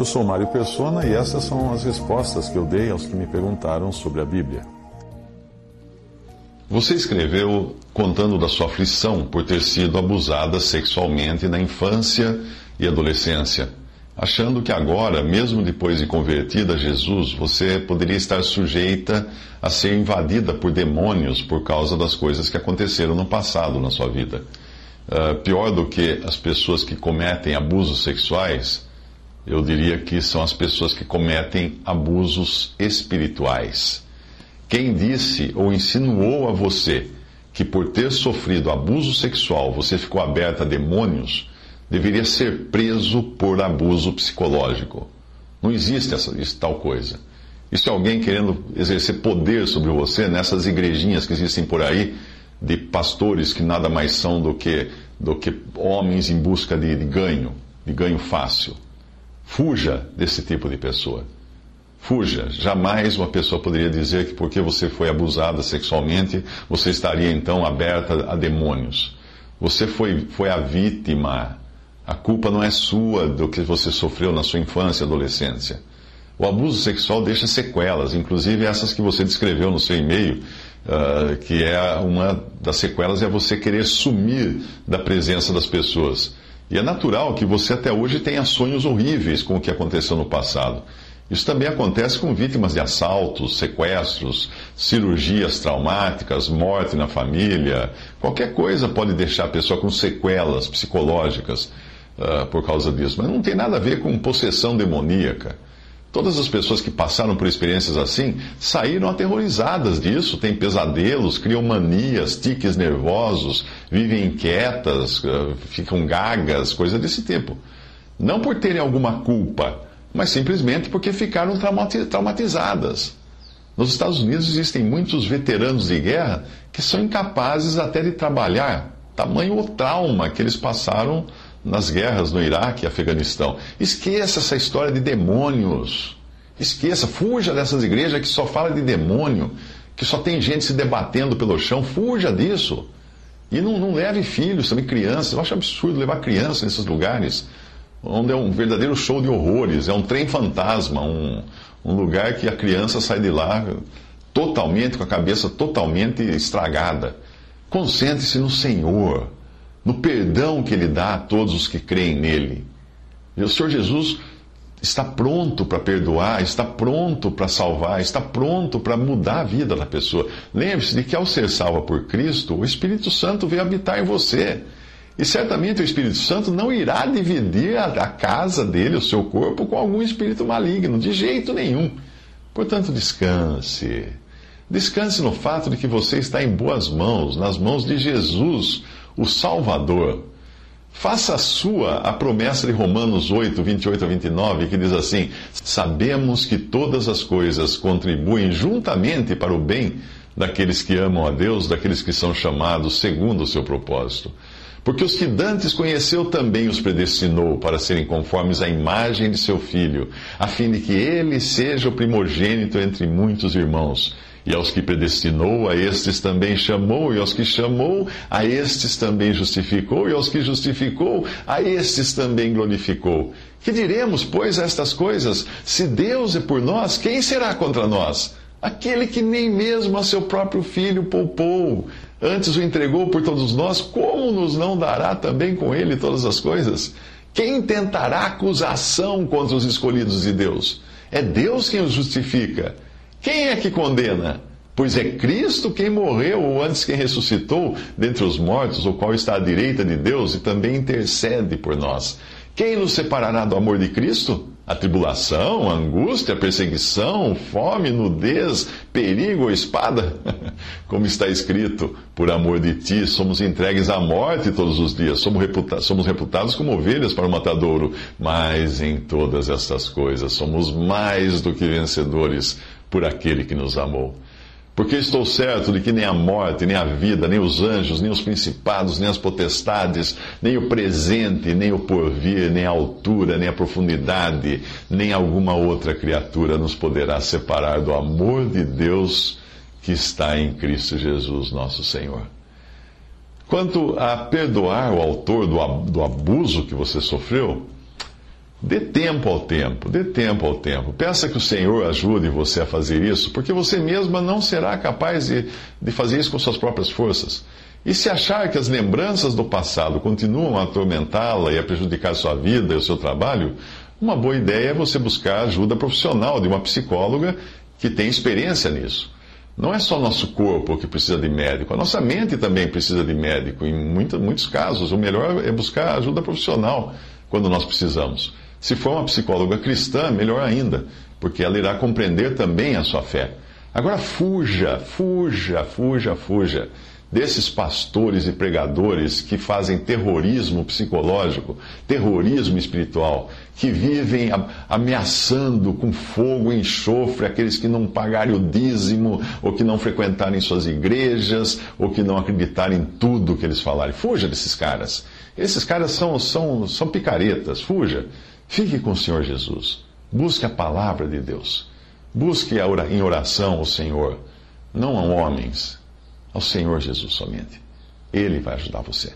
Eu sou Mário Persona e essas são as respostas que eu dei aos que me perguntaram sobre a Bíblia. Você escreveu contando da sua aflição por ter sido abusada sexualmente na infância e adolescência, achando que agora, mesmo depois de convertida a Jesus, você poderia estar sujeita a ser invadida por demônios por causa das coisas que aconteceram no passado na sua vida. Uh, pior do que as pessoas que cometem abusos sexuais, eu diria que são as pessoas que cometem abusos espirituais. Quem disse ou insinuou a você que por ter sofrido abuso sexual você ficou aberta a demônios, deveria ser preso por abuso psicológico. Não existe essa, isso, tal coisa. Isso é alguém querendo exercer poder sobre você nessas igrejinhas que existem por aí, de pastores que nada mais são do que, do que homens em busca de, de ganho, de ganho fácil. Fuja desse tipo de pessoa. Fuja. Jamais uma pessoa poderia dizer que porque você foi abusada sexualmente, você estaria então aberta a demônios. Você foi, foi a vítima. A culpa não é sua do que você sofreu na sua infância e adolescência. O abuso sexual deixa sequelas, inclusive essas que você descreveu no seu e-mail, uh, que é uma das sequelas é você querer sumir da presença das pessoas. E é natural que você até hoje tenha sonhos horríveis com o que aconteceu no passado. Isso também acontece com vítimas de assaltos, sequestros, cirurgias traumáticas, morte na família. Qualquer coisa pode deixar a pessoa com sequelas psicológicas uh, por causa disso. Mas não tem nada a ver com possessão demoníaca. Todas as pessoas que passaram por experiências assim saíram aterrorizadas disso, têm pesadelos, criam manias, tiques nervosos, vivem inquietas, uh, ficam gagas, coisa desse tipo. Não por terem alguma culpa mas simplesmente porque ficaram traumatizadas. Nos Estados Unidos existem muitos veteranos de guerra que são incapazes até de trabalhar, tamanho o trauma que eles passaram nas guerras no Iraque e Afeganistão. Esqueça essa história de demônios. Esqueça, fuja dessas igrejas que só falam de demônio, que só tem gente se debatendo pelo chão. Fuja disso. E não, não leve filhos, também crianças. Eu acho absurdo levar crianças nesses lugares onde é um verdadeiro show de horrores, é um trem fantasma, um, um lugar que a criança sai de lá totalmente, com a cabeça totalmente estragada. Concentre-se no Senhor, no perdão que Ele dá a todos os que creem nele. E o Senhor Jesus está pronto para perdoar, está pronto para salvar, está pronto para mudar a vida da pessoa. Lembre-se de que ao ser salva por Cristo, o Espírito Santo veio habitar em você. E certamente o Espírito Santo não irá dividir a, casa dele, o seu corpo, com algum espírito maligno, de jeito nenhum. Portanto, descanse. Descanse no fato de que você está em boas mãos, nas mãos de Jesus, o Salvador. Faça sua a promessa de Romanos 8, 28 a 29, que diz assim: Sabemos que todas as coisas contribuem juntamente para o bem daqueles que amam a Deus, daqueles que são chamados segundo o seu propósito. Porque os que dantes conheceu também os predestinou para serem conformes à imagem de seu filho, a fim de que ele seja o primogênito entre muitos irmãos. E aos que predestinou, a estes também chamou, e aos que chamou, a estes também justificou, e aos que justificou, a estes também glorificou. Que diremos, pois, a estas coisas? Se Deus é por nós, quem será contra nós? Aquele que nem mesmo a seu próprio filho poupou antes o entregou por todos nós, como nos não dará também com ele todas as coisas? Quem tentará acusação contra os escolhidos de Deus? É Deus quem os justifica. Quem é que condena? Pois é Cristo quem morreu, ou antes quem ressuscitou dentre os mortos, o qual está à direita de Deus e também intercede por nós. Quem nos separará do amor de Cristo? A tribulação, a angústia, a perseguição, fome, nudez, perigo ou espada? Como está escrito, por amor de ti, somos entregues à morte todos os dias, somos, reputa somos reputados como ovelhas para o matadouro, mas em todas estas coisas somos mais do que vencedores por aquele que nos amou. Porque estou certo de que nem a morte, nem a vida, nem os anjos, nem os principados, nem as potestades, nem o presente, nem o porvir, nem a altura, nem a profundidade, nem alguma outra criatura nos poderá separar do amor de Deus que está em Cristo Jesus, nosso Senhor. Quanto a perdoar o autor do abuso que você sofreu, Dê tempo ao tempo, dê tempo ao tempo. Peça que o Senhor ajude você a fazer isso, porque você mesma não será capaz de, de fazer isso com suas próprias forças. E se achar que as lembranças do passado continuam a atormentá-la e a prejudicar sua vida e o seu trabalho, uma boa ideia é você buscar ajuda profissional de uma psicóloga que tem experiência nisso. Não é só nosso corpo que precisa de médico, a nossa mente também precisa de médico. Em muitos, muitos casos, o melhor é buscar ajuda profissional quando nós precisamos. Se for uma psicóloga cristã, melhor ainda, porque ela irá compreender também a sua fé. Agora fuja, fuja, fuja, fuja desses pastores e pregadores que fazem terrorismo psicológico, terrorismo espiritual, que vivem ameaçando com fogo e enxofre aqueles que não pagarem o dízimo, ou que não frequentarem suas igrejas, ou que não acreditarem em tudo que eles falarem. Fuja desses caras. Esses caras são, são, são picaretas, fuja. Fique com o Senhor Jesus. Busque a palavra de Deus. Busque em oração ao Senhor, não a homens, ao Senhor Jesus somente. Ele vai ajudar você.